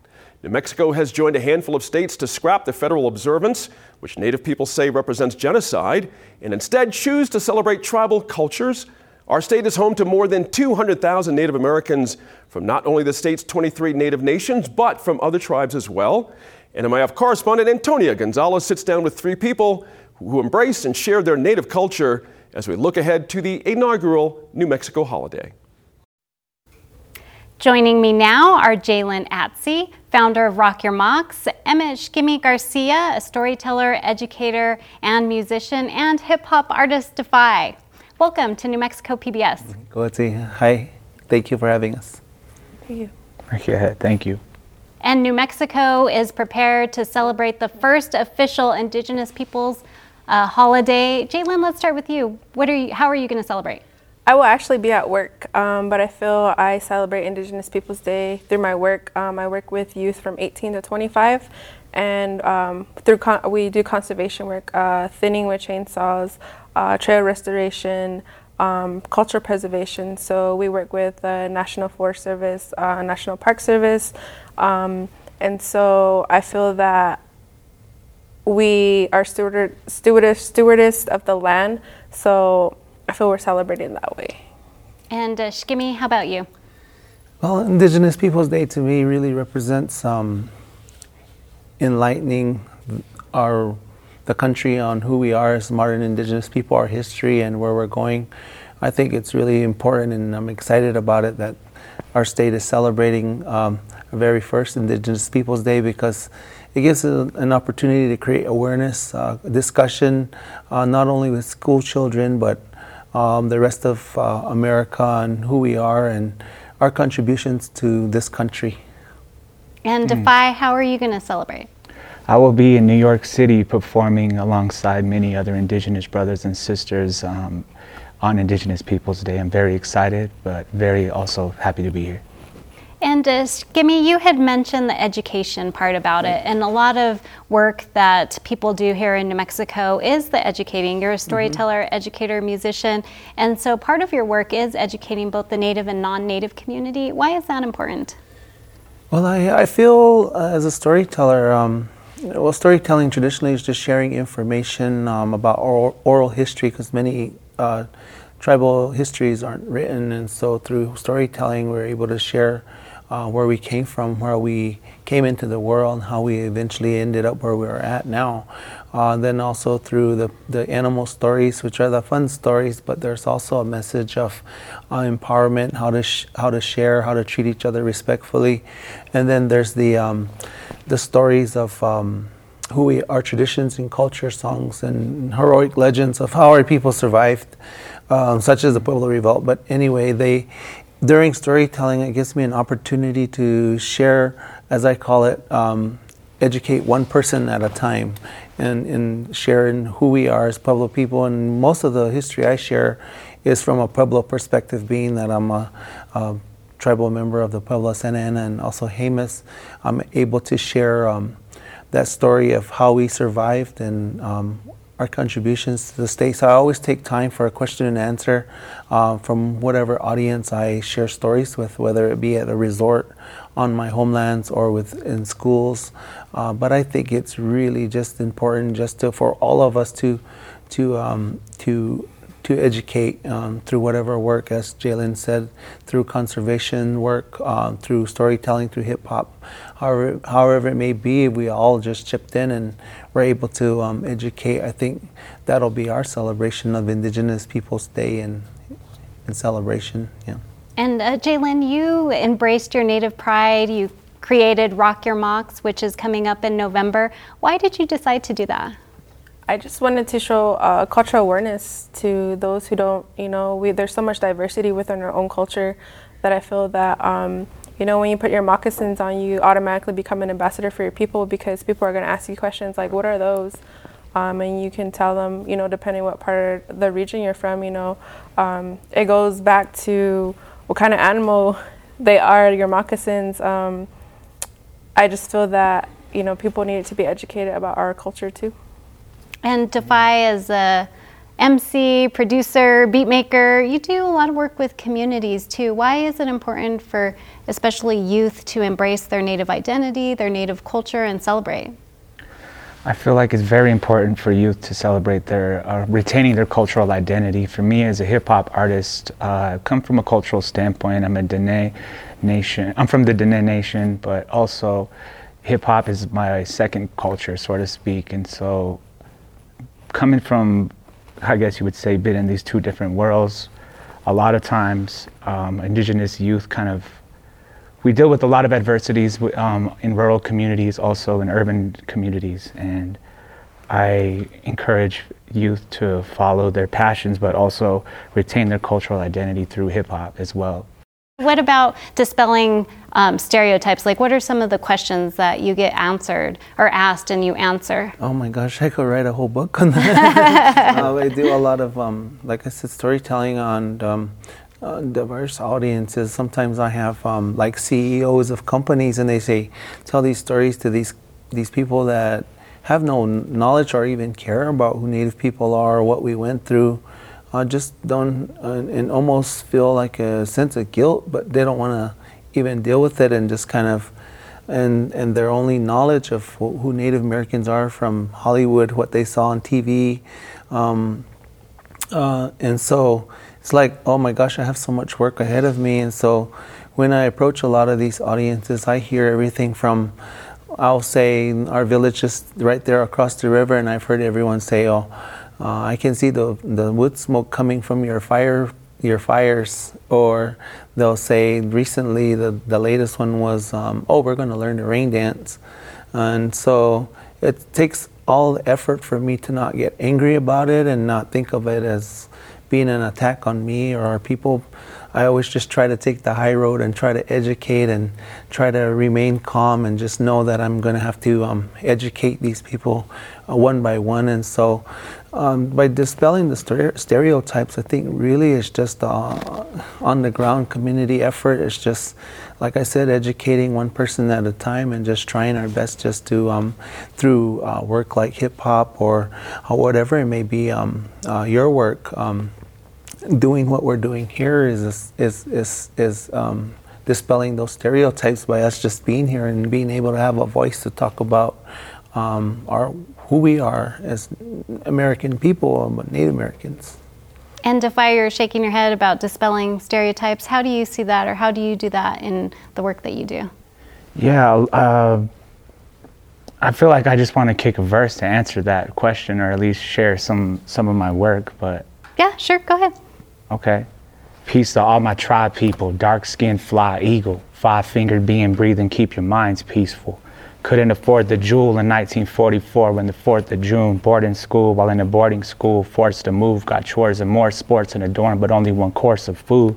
New Mexico has joined a handful of states to scrap the federal observance, which Native people say represents genocide, and instead choose to celebrate tribal cultures. Our state is home to more than 200,000 Native Americans from not only the state's 23 Native nations, but from other tribes as well. NMIF correspondent Antonia Gonzalez sits down with three people who embrace and share their Native culture as we look ahead to the inaugural New Mexico holiday. Joining me now are Jaylyn Atsye, founder of Rock Your Mocks, Emmett Shkeme Garcia, a storyteller, educator, and musician, and hip hop artist Defy. Welcome to New Mexico PBS. Go ahead, say hi. Thank you for having us. Thank Yeah, thank you. And New Mexico is prepared to celebrate the first official Indigenous Peoples holiday. Jaylyn, let's start with you. What are you? How are you going to celebrate? I will actually be at work, um, but I feel I celebrate Indigenous Peoples Day through my work. Um, I work with youth from 18 to 25, and um, through con- we do conservation work, uh, thinning with chainsaws, uh, trail restoration, um, cultural preservation. So we work with the National Forest Service, uh, National Park Service, um, and so I feel that we are steward- stewardess, stewardess of the land. So I feel we're celebrating that way. And uh, Shkeme, how about you? Well, Indigenous Peoples Day to me really represents um, enlightening our the country on who we are as modern Indigenous people, our history, and where we're going. I think it's really important, and I'm excited about it that our state is celebrating um, our very first Indigenous Peoples Day because it gives a, an opportunity to create awareness, uh, discussion, uh, not only with school children but um, the rest of uh, America and who we are and our contributions to this country. And Defy, how are you going to celebrate? I will be in New York City performing alongside many other Indigenous brothers and sisters um, on Indigenous Peoples Day. I'm very excited, but very also happy to be here. And uh, Shkeme, you had mentioned the education part about it, and a lot of work that people do here in New Mexico is the educating. You're a storyteller, educator, musician, and so part of your work is educating both the Native and non-Native community. Why is that important? Well, I, I feel uh, as a storyteller, um, well, storytelling traditionally is just sharing information um, about oral, oral history because many uh, tribal histories aren't written, and so through storytelling, we're able to share uh, where we came from, where we came into the world, and how we eventually ended up where we're at now. Uh, then also through the, the animal stories, which are the fun stories, but there's also a message of uh, empowerment, how to sh- how to share, how to treat each other respectfully, and then there's the um, the stories of um, who we our traditions and culture, songs and heroic legends of how our people survived, um, such as the Pueblo Revolt. But anyway, they during storytelling, it gives me an opportunity to share, as I call it, um, educate one person at a time, and in sharing who we are as Pueblo people. And most of the history I share is from a Pueblo perspective, being that I'm a, a tribal member of the Pueblo Santa Ana and also Jemez. I'm able to share um, that story of how we survived and um, our contributions to the state. So I always take time for a question and answer uh, from whatever audience I share stories with, whether it be at a resort on my homelands or with in schools. Uh, but I think it's really just important just to, for all of us to to um, to to educate um, through whatever work, as Jaylyn said, through conservation work, um, through storytelling, through hip hop, however, however it may be, we all just chipped in and we're able to um, educate. I think that'll be our celebration of Indigenous Peoples Day and, and celebration. Yeah. And uh, Jaylyn, you embraced your native pride. You created Rock Your Mocks, which is coming up in November. Why did you decide to do that? I just wanted to show uh, cultural awareness to those who don't, you know, we, there's so much diversity within our own culture that I feel that, um, you know, when you put your moccasins on, you automatically become an ambassador for your people because people are going to ask you questions like, what are those? Um, and you can tell them, you know, depending what part of the region you're from, you know, um, it goes back to what kind of animal they are, your moccasins. Um, I just feel that, you know, people need to be educated about our culture too. And Defy as a MC, producer, beat maker, you do a lot of work with communities too. Why is it important for especially youth to embrace their native identity, their native culture, and celebrate? I feel like it's very important for youth to celebrate their uh, retaining their cultural identity. For me, as a hip hop artist, uh, I come from a cultural standpoint. I'm a Diné Nation. I'm from the Diné Nation, but also hip hop is my second culture, so to speak. And so coming from, I guess you would say, been in these two different worlds, a lot of times um, indigenous youth kind of, we deal with a lot of adversities um, in rural communities, also in urban communities. And I encourage youth to follow their passions, but also retain their cultural identity through hip hop as well. What about dispelling um, stereotypes? Like, what are some of the questions that you get answered or asked and you answer? Oh my gosh, I could write a whole book on that. uh, I do a lot of, um, like I said, storytelling on um, uh, diverse audiences. Sometimes I have um, like CEOs of companies, and they say, tell these stories to these these people that have no knowledge or even care about who Native people are, or what we went through uh, just don't uh, and almost feel like a sense of guilt, but they don't want to even deal with it and just kind of and and their only knowledge of who Native Americans are from Hollywood, what they saw on TV, um, uh, and so it's like, oh my gosh, I have so much work ahead of me, and so when I approach a lot of these audiences, I hear everything from I'll say our village is right there across the river, and I've heard everyone say, oh uh, I can see the the wood smoke coming from your fire your fires or they'll say recently the, the latest one was um, oh we're going to learn the rain dance and so it takes all the effort for me to not get angry about it and not think of it as being an attack on me or our people I always just try to take the high road and try to educate and try to remain calm and just know that I'm going to have to um, educate these people uh, one by one. And so, um, by dispelling the stereotypes, I think really it's just uh, on the ground community effort. It's just, like I said, educating one person at a time and just trying our best just to, um, through uh, work like hip hop or uh, whatever it may be, um, uh, your work um, doing what we're doing here is is is is um, dispelling those stereotypes by us just being here and being able to have a voice to talk about um, our who we are as American people, um, Native Americans. And Defy, you're shaking your head about dispelling stereotypes. How do you see that, or how do you do that in the work that you do? Yeah, uh, I feel like I just want to kick a verse to answer that question, or at least share some some of my work. But yeah, sure, go ahead. Okay. Peace to all my tribe people, dark skinned fly eagle, five fingered being breathing, keep your minds peaceful. Couldn't afford the jewel in 1944 when the 4th of June, boarding school while in a boarding school, forced to move, got chores and more sports in a dorm, but only one course of food.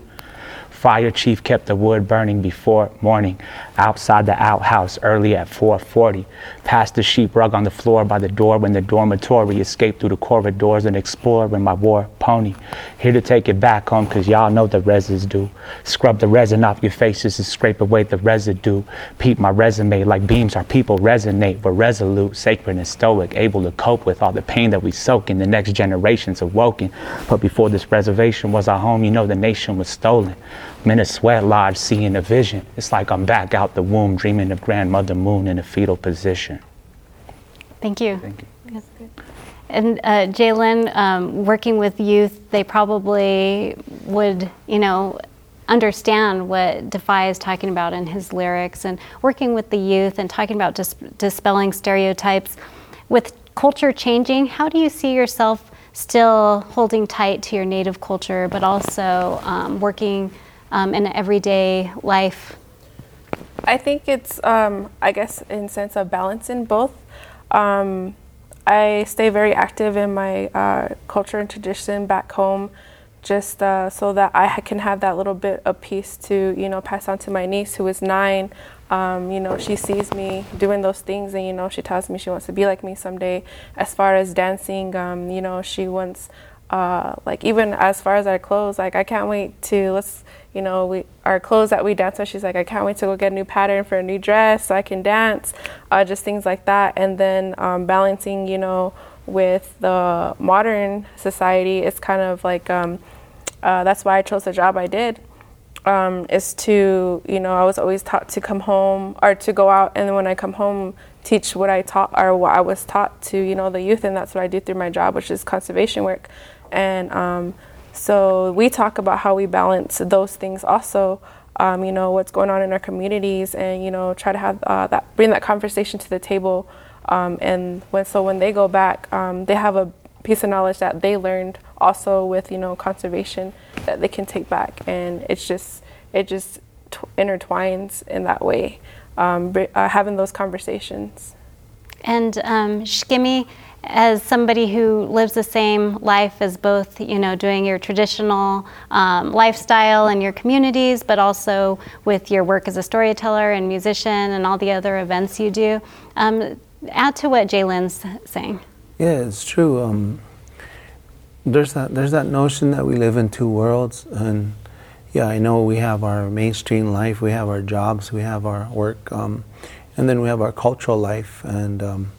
Fire chief kept the wood burning before morning, outside the outhouse early at 4:40. Past the sheep rug on the floor by the door when the dormitory escaped through the corridors and explored with my war pony. Here to take it back home, cause y'all know the residue. Scrub the resin off your faces and scrape away the residue. Peep my resume like beams, our people resonate. We're resolute, sacred, and stoic, able to cope with all the pain that we soak in. The next generation's awoken. But before this reservation was our home, you know the nation was stolen. I'm in a sweat lodge seeing a vision. It's like I'm back out the womb, dreaming of grandmother moon in a fetal position. Thank you. Thank you. That's good. And uh, Jaylyn, um, working with youth, they probably would, you know, understand what Defy is talking about in his lyrics and working with the youth and talking about dis- dispelling stereotypes. With culture changing, how do you see yourself still holding tight to your native culture, but also um, working um, in everyday life? I think it's, um, I guess, in sense of balancing both. Um, I stay very active in my uh, culture and tradition back home, just uh, so that I can have that little bit of piece to, you know, pass on to my niece who is nine. Um, you know, she sees me doing those things, and you know, she tells me she wants to be like me someday. As far as dancing, um, you know, she wants, uh, like, even as far as our clothes, like, I can't wait to let's you know, we our clothes that we dance with. She's like, I can't wait to go get a new pattern for a new dress so I can dance, uh, just things like that. And then um, balancing, you know, with the modern society, it's kind of like um, uh, that's why I chose the job I did. Um, is to, you know, I was always taught to come home or to go out, and when I come home, teach what I taught or what I was taught to, you know, the youth, and that's what I do through my job, which is conservation work. And um, so we talk about how we balance those things also. Um, you know what's going on in our communities, and you know try to have uh, that bring that conversation to the table. Um, and when so when they go back, um, they have a piece of knowledge that they learned also with you know conservation that they can take back, and it's just it just t- intertwines in that way, um, uh, having those conversations. And um, Shkeme, as somebody who lives the same life as both, you know, doing your traditional um, lifestyle and your communities, but also with your work as a storyteller and musician and all the other events you do, um, add to what Jaylyn's saying. Yeah, it's true. Um, there's that there's that notion that we live in two worlds, and yeah, I know we have our mainstream life, we have our jobs, we have our work, um, and then we have our cultural life, and um,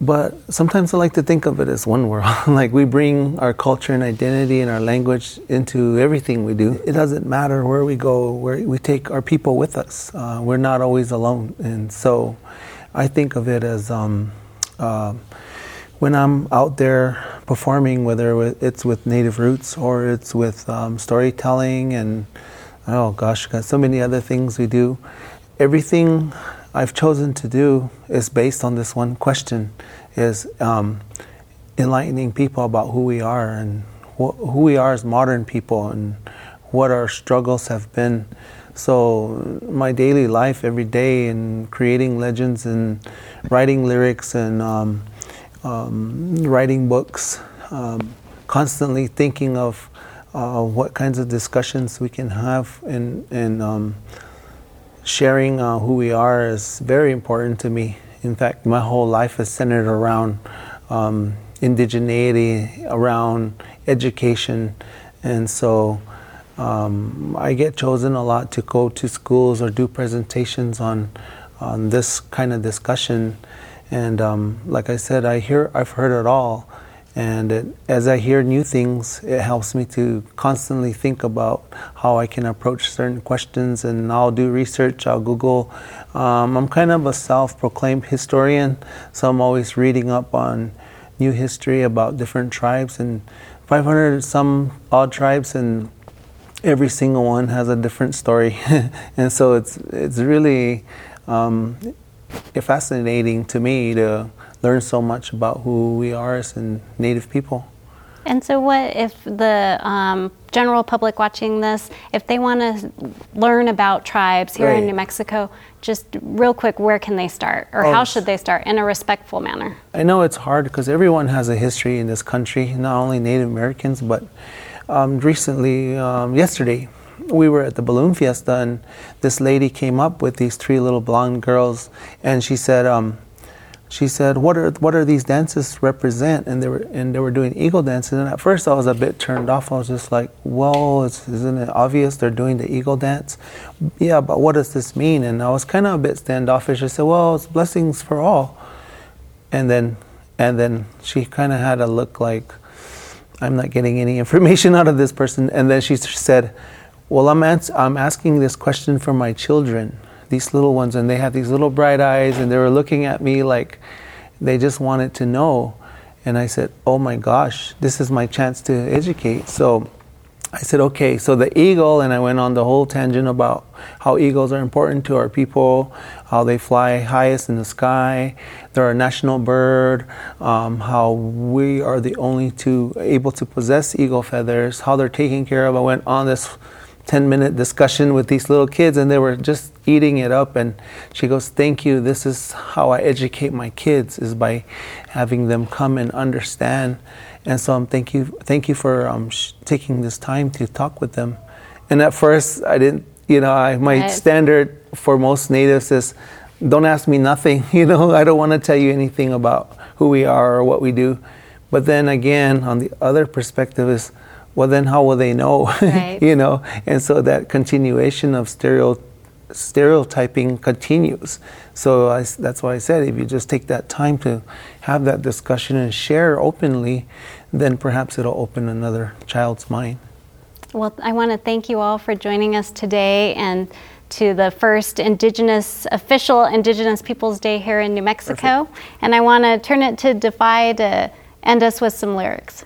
but sometimes I like to think of it as one world. like we bring our culture and identity and our language into everything we do. It doesn't matter where we go, where we take our people with us. Uh, we're not always alone. And so I think of it as um, uh, when I'm out there performing, whether it's with Native Roots or it's with um, storytelling and oh gosh, got so many other things we do. Everything I've chosen to do is based on this one question: is um, enlightening people about who we are and wh- who we are as modern people and what our struggles have been. So my daily life every day in creating legends and writing lyrics and um, um, writing books, um, constantly thinking of uh, what kinds of discussions we can have and, and um, sharing uh, who we are is very important to me. In fact, my whole life is centered around um, indigeneity, around education, and so um, I get chosen a lot to go to schools or do presentations on on this kind of discussion. And um, like I said, I hear I've heard it all, and it, as I hear new things, it helps me to constantly think about how I can approach certain questions. And I'll do research, I'll Google. Um, I'm kind of a self proclaimed historian, so I'm always reading up on new history about different tribes and 500 some odd tribes, and every single one has a different story. and so it's, it's really um, fascinating to me to learn so much about who we are as Native people. And so, what if the um, general public watching this, if they want to learn about tribes here right. in New Mexico, just real quick, where can they start, or oh, how should they start in a respectful manner? I know it's hard because everyone has a history in this country, not only Native Americans, but um, recently, um, yesterday, we were at the balloon fiesta, and this lady came up with these three little blonde girls, and she said, um, she said, "What are what are these dances represent?" And they were and they were doing eagle dances. And at first, I was a bit turned off. I was just like, "Well, isn't it obvious they're doing the eagle dance?" Yeah, but what does this mean? And I was kind of a bit standoffish. I said, "Well, it's blessings for all." And then and then she kind of had a look like, "I'm not getting any information out of this person." And then she said, "Well, I'm ans- I'm asking this question for my children." These little ones, and they had these little bright eyes, and they were looking at me like they just wanted to know. And I said, Oh my gosh, this is my chance to educate. So I said, Okay, so the eagle, and I went on the whole tangent about how eagles are important to our people, how they fly highest in the sky, they're a national bird, um, how we are the only two able to possess eagle feathers, how they're taken care of. I went on this 10 minute discussion with these little kids and they were just eating it up and she goes thank you. This is how i educate my kids is by having them come and understand. And so um, thank you thank you for um, sh- taking this time to talk with them. And at first i didn't you know I, my right. standard for most natives is don't ask me nothing you know? I don't want to tell you anything about who we are or what we do. But then again on the other perspective is well, then how will they know? Right. you know, and so that continuation of stereo, stereotyping continues. So I, that's why I said if you just take that time to have that discussion and share openly, then perhaps it'll open another child's mind. Well, I want to thank you all for joining us today and to the first Indigenous official Indigenous Peoples Day here in New Mexico. Perfect. And I want to turn it to Defy to end us with some lyrics.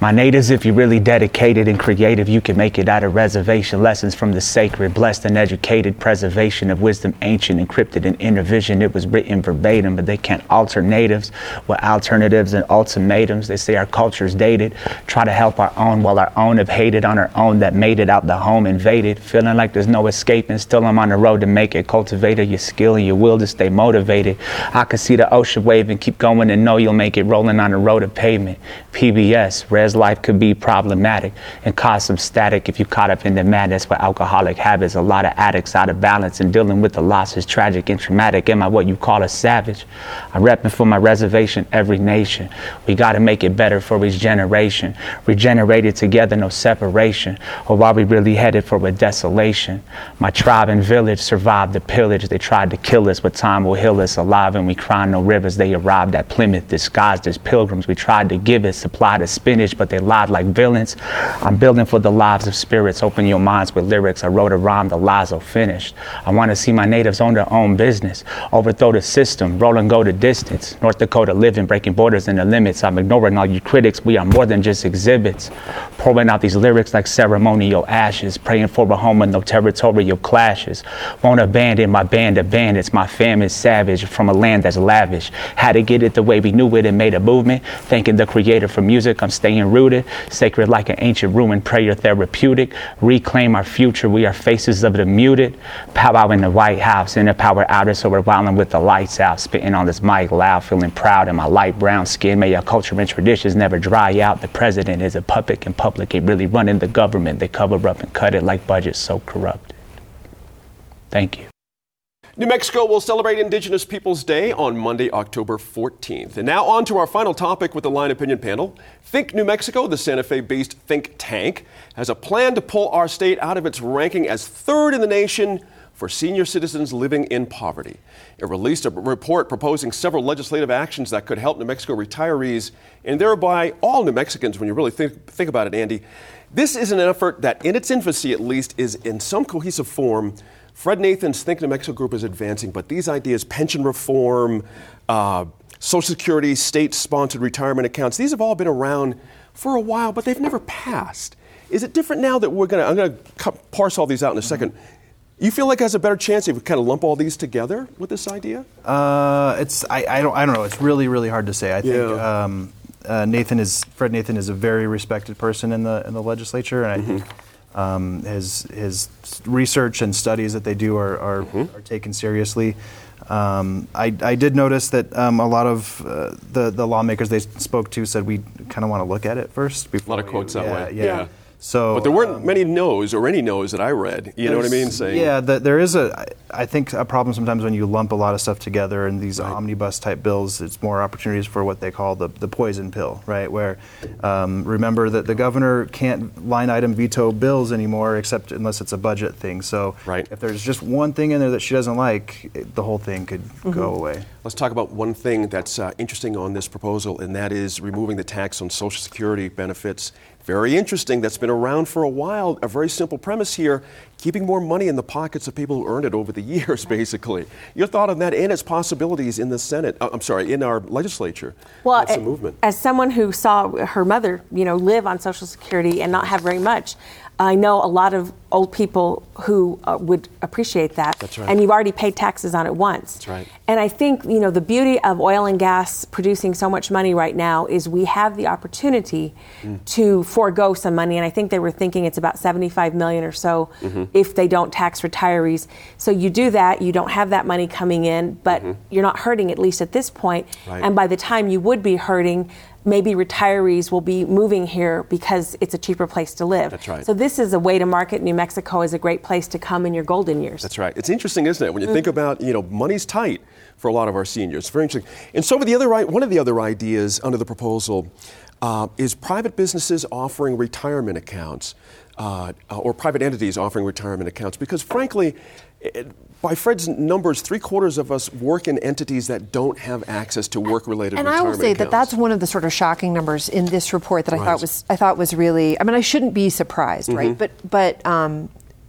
My natives, if you're really dedicated and creative, you can make it out of reservation. Lessons from the sacred, blessed and educated, preservation of wisdom, ancient, encrypted, and inner vision. It was written verbatim, but they can't alter natives with alternatives and ultimatums. They say our culture's dated. Try to help our own while our own have hated on our own that made it out the home invaded. Feeling like there's no escaping. Still, I'm on the road to make it. Cultivated your skill and your will to stay motivated. I can see the ocean wave and keep going and know you'll make it rolling on the road of pavement. PBS, res life could be problematic and cause some static if you caught up in the madness with alcoholic habits. A lot of addicts out of balance and dealing with the losses, tragic and traumatic. Am I what you call a savage? I'm repping for my reservation, every nation. We got to make it better for each generation. Regenerated together, no separation. Or are we really headed for a desolation? My tribe and village survived the pillage. They tried to kill us, but time will heal us alive. And we cry no rivers. They arrived at Plymouth, disguised as pilgrims. We tried to give it supply to spinach, but they lied like villains. I'm building for the lives of spirits. Open your minds with lyrics. I wrote a rhyme, the lies are finished. I want to see my natives own their own business. Overthrow the system, roll and go the distance. North Dakota living, breaking borders and the limits. I'm ignoring all you critics. We are more than just exhibits. Pouring out these lyrics like ceremonial ashes. Praying for a home with no territorial clashes. Won't abandon my band of bandits. My fam is savage from a land that's lavish. Had to get it the way we knew it and made a movement. Thanking the creator for music. I'm staying rooted, sacred like an ancient ruin, prayer therapeutic. Reclaim our future, we are faces of the muted. Powwow in the White House, in the power outer, so we're wilding with the lights out. Spitting on this mic loud, feeling proud in my light brown skin. May our culture and traditions never dry out. The president is a puppet in public, ain't really running the government. They cover up and cut it like budgets so corrupted. Thank you. New Mexico will celebrate Indigenous Peoples Day on Monday, October 14th. And now on to our final topic with the Line Opinion panel. Think New Mexico, the Santa Fe based think tank, has a plan to pull our state out of its ranking as third in the nation for senior citizens living in poverty. It released a report proposing several legislative actions that could help New Mexico retirees and thereby all New Mexicans when you really think, think about it, Andy. This is an effort that, in its infancy at least, is in some cohesive form Fred Nathan's Think New Mexico group is advancing, but these ideas, pension reform, uh, Social Security, state sponsored retirement accounts, these have all been around for a while, but they've never passed. Is it different now that we're going to, I'm going to parse all these out in a 2nd You feel like it has a better chance if we kind of lump all these together with this idea? Uh, it's I, I don't I don't know. It's really really hard to say. I think um, uh, Nathan is Fred Nathan is a very respected person in the in the legislature, and I mm-hmm. think um, his his research and studies that they do are are, mm-hmm. are taken seriously. Um, I, I did notice that um, a lot of uh, the the lawmakers they spoke to said we kind of want to look at it first. Before a lot of quotes we, that yeah, way. Yeah. yeah. So, but there weren't many no's or any no's that I read. You know what I mean? Saying yeah, the, there is a. I think a problem sometimes when you lump a lot of stuff together in these omnibus type bills. It's more opportunities for what they call the the poison pill, right? Where um, remember that the governor can't line item veto bills anymore, except unless it's a budget thing. So right. if there's just one thing in there that she doesn't like, it, the whole thing could go away. Let's talk about one thing that's uh, interesting on this proposal, and that is removing the tax on Social Security benefits. Very interesting. That's been around for a while. A very simple premise here keeping more money in the pockets of people who earned it over the years, basically. Your thought on that and its possibilities in the Senate, uh, I'm sorry, in our legislature. Well, a- movement. as someone who saw her mother, you know, live on Social Security and not have very much, I know a lot of old people who uh, would appreciate that. That's right. And you've already paid taxes on it once. That's right. And I think, you know, the beauty of oil and gas producing so much money right now is we have the opportunity Mm. to forego some money. And I think they were thinking it's about 75 million or so Mhm. if they don't tax retirees. So you do that, you don't have that money coming in, but you're not hurting at least at this point. Mm-hmm. Right. And by the time you would be hurting, maybe retirees will be moving here because it's a cheaper place to live. That's right. So this is a way to market New Mexico as a great place to come in your golden years. That's right. It's interesting, isn't it? When you think Mhm. about, you know, money's tight for a lot of our seniors. It's Very interesting. And so, the other, one of the other ideas under the proposal uh, is private businesses offering retirement accounts, uh, uh, or private entities offering retirement accounts. Because, frankly, it, by Fred's numbers, three quarters of us work in entities that don't have access to work-related And I will say that that's one of the sort of shocking numbers in this report that I Right. thought was I thought was really. I mean, I shouldn't be surprised, right? Mhm. But but um,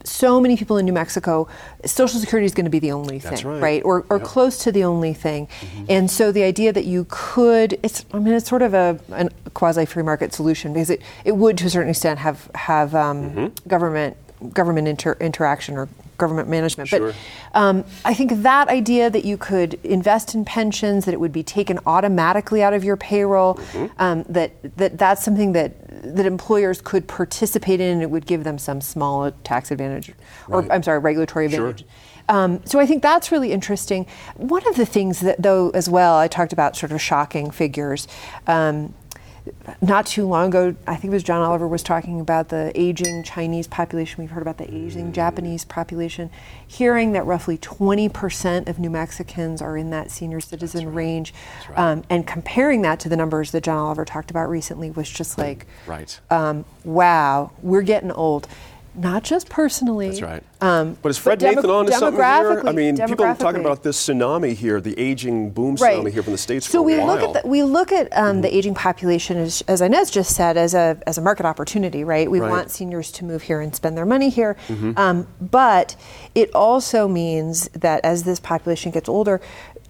so many people in New Mexico, Social Security is going to be the only That's thing, right. Or or Yep. close to the only thing. And so the idea that you could, it's I mean, it's sort of a, an quasi free market solution because it, it would to a certain extent have have um, government government inter- interaction or government management. Sure. But um, I think that idea that you could invest in pensions, that it would be taken automatically out of your payroll, Mm-hmm. um, that, that that's something that that employers could participate in, and it would give them some small tax advantage, or Right. I'm sorry, regulatory Sure. advantage. Um, so I think that's really interesting. One of the things that, though, as well, I talked about sort of shocking figures. Um, not too long ago, I think it was John Oliver was talking about the aging Chinese population. We've heard about the aging Japanese population. Hearing that roughly 20% of New Mexicans are in that senior citizen range, um, and comparing that to the numbers that John Oliver talked about recently was just like, Right. um, wow, we're getting old. Not just personally. That's right. Um, But is Fred demo- Nathan on to something here? I mean, people are talking about this tsunami here, the aging boom Right. tsunami here from the states So for we a while. look at the, we look at um, the aging population as, as Inez just said as a as a market opportunity, right? We Right. want seniors to move here and spend their money here, Mhm. um, but it also means that as this population gets older.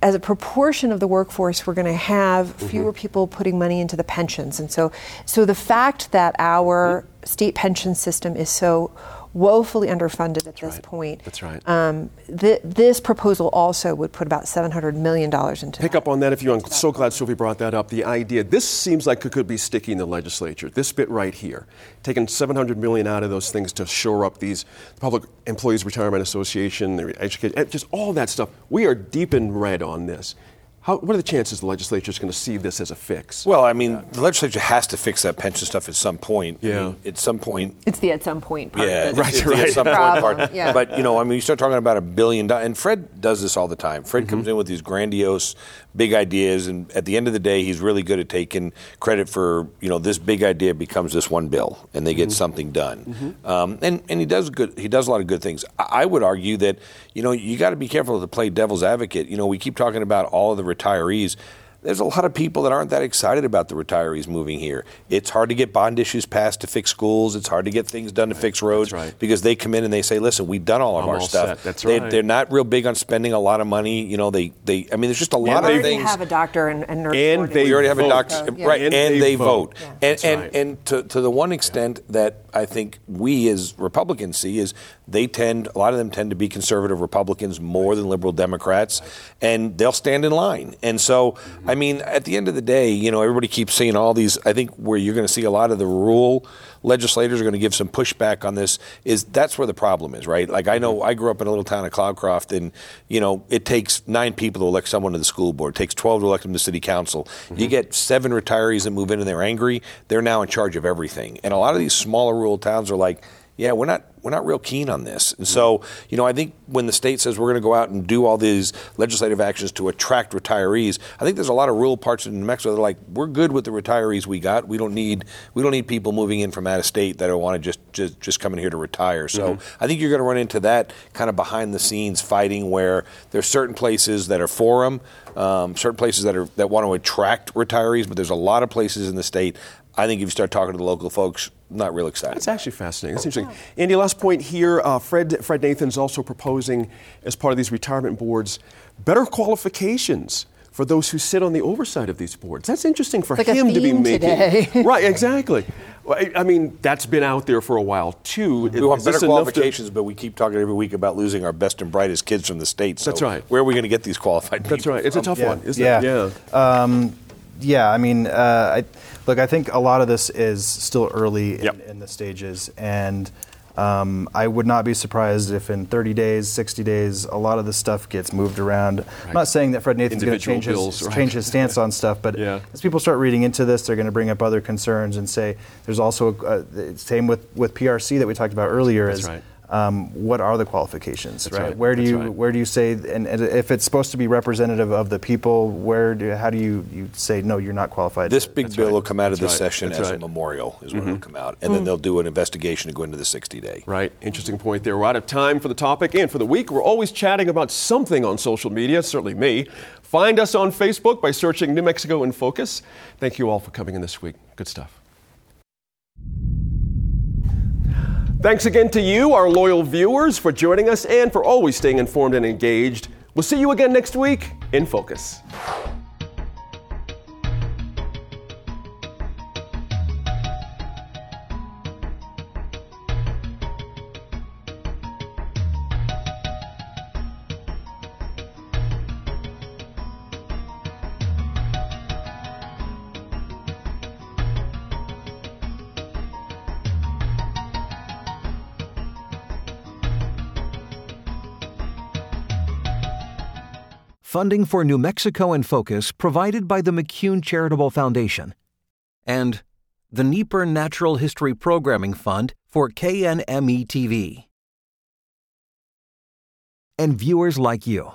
As a proportion of the workforce, we're going to have mm-hmm. fewer people putting money into the pensions, and so, so the fact that our mm-hmm. state pension system is so woefully underfunded at this point. That's right. Um, th- this proposal also would put about seven hundred million dollars into Pick up on that if you. I'm so glad Sophie brought that up. The idea. This seems like it could be sticky in the legislature. This bit right here, taking 700 million out of those things to shore up these Public Employees Retirement Association, their education, eh, just all that stuff. We are deep in red on this. How, what are the chances the legislature is going to see this as a fix? Well, I mean, the legislature has to fix that pension stuff at some point. I Yeah. mean, at some point, It's the at some point part. yeah, of it. it's the at some point part. yeah. But you know, I mean, you start talking about a billion dollars, and Fred does this all the time. Fred Mm-hmm. comes in with these grandiose, big ideas, and at the end of the day, he's really good at taking credit for you know this big idea becomes this one bill, and they get Mhm. something done. Mhm. Um, and and he does good. He does a lot of good things. I, I would argue that you know you got to be careful to play devil's advocate. You know, we keep talking about all of the retirees. There's a lot of people that aren't that excited about the retirees moving here. It's hard to get bond issues passed to fix schools. It's hard to get things done to fix roads because they come in and they say, "Listen, we've done all of I'm our all stuff." set. That's they, right. They're not real big on spending a lot of money. You know, they they. I mean, there's just a lot we of already things. have a doctor and, and nurse. And coordinator. we already have a vote. doctor, Yeah. right? And And, they they, vote. vote, Yeah. and and right. and to, to the one extent that I think we as Republicans see is they tend, a lot of them tend to be conservative Republicans more than liberal Democrats, and they'll stand in line. And so, I mean, at the end of the day, you know, everybody keeps seeing all these. I think where you're going to see a lot of the rural legislators are going to give some pushback on this is that's where the problem is, right? Like I know I grew up in a little town of Cloudcroft, and you know it takes nine people to elect someone to the school board. It takes twelve to elect them to city council. Mm-hmm. You get seven retirees that move in and they're angry. They're now in charge of everything. And a lot of these smaller rural towns are like, yeah, we're not we're not real keen on this. And so, you know, I think when the state says we're going to go out and do all these legislative actions to attract retirees, I think there's a lot of rural parts of New Mexico that are like, we're good with the retirees we got. We don't need we don't need people moving in from out of state that want to just just, just come in here to retire. So mm-hmm. I think you're going to run into that kind of behind the scenes fighting where there's certain places that are for them, um, certain places that are that want to attract retirees, but there's a lot of places in the state I think if you start talking to the local folks, not real excited. That's actually fascinating. That's interesting. Andy, last point here. Uh, Fred Fred Nathan's also proposing, as part of these retirement boards, better qualifications for those who sit on the oversight of these boards. That's interesting for like him to be making. Today. right, exactly. I mean, that's been out there for a while too. We want better qualifications, to... but we keep talking every week about losing our best and brightest kids from the state. So that's right. Where are we going to get these qualified? That's right. It's from? a tough yeah. one, isn't yeah. it? Yeah. Um, yeah. I mean, uh, I Look, I think a lot of this is still early in, yep. in the stages, and um, I would not be surprised if in 30 days, 60 days, a lot of this stuff gets moved around. Right. I'm not saying that Fred Nathan's going to change his right. change his stance on stuff, but yeah. as people start reading into this, they're going to bring up other concerns and say there's also a, uh, same with with PRC that we talked about earlier. That's is right um, what are the qualifications, right? right. Where do That's you right. where do you say and, and, if it's supposed to be representative of the people, where do how do you, you say no, you're not qualified? This big That's bill right. will come out of That's this right. session That's as right. a memorial, is when Mm-hmm. it'll come out, and then they'll do an investigation to go into the 60 day. Right. Interesting point there. We're out of time for the topic and for the week. We're always chatting about something on social media, certainly me. Find us on Facebook by searching New Mexico in Focus. Thank you all for coming in this week. Good stuff. Thanks again to you, our loyal viewers, for joining us and for always staying informed and engaged. We'll see you again next week in Focus. Funding for New Mexico in Focus provided by the McCune Charitable Foundation and the Nieper Natural History Programming Fund for KNME TV. And viewers like you.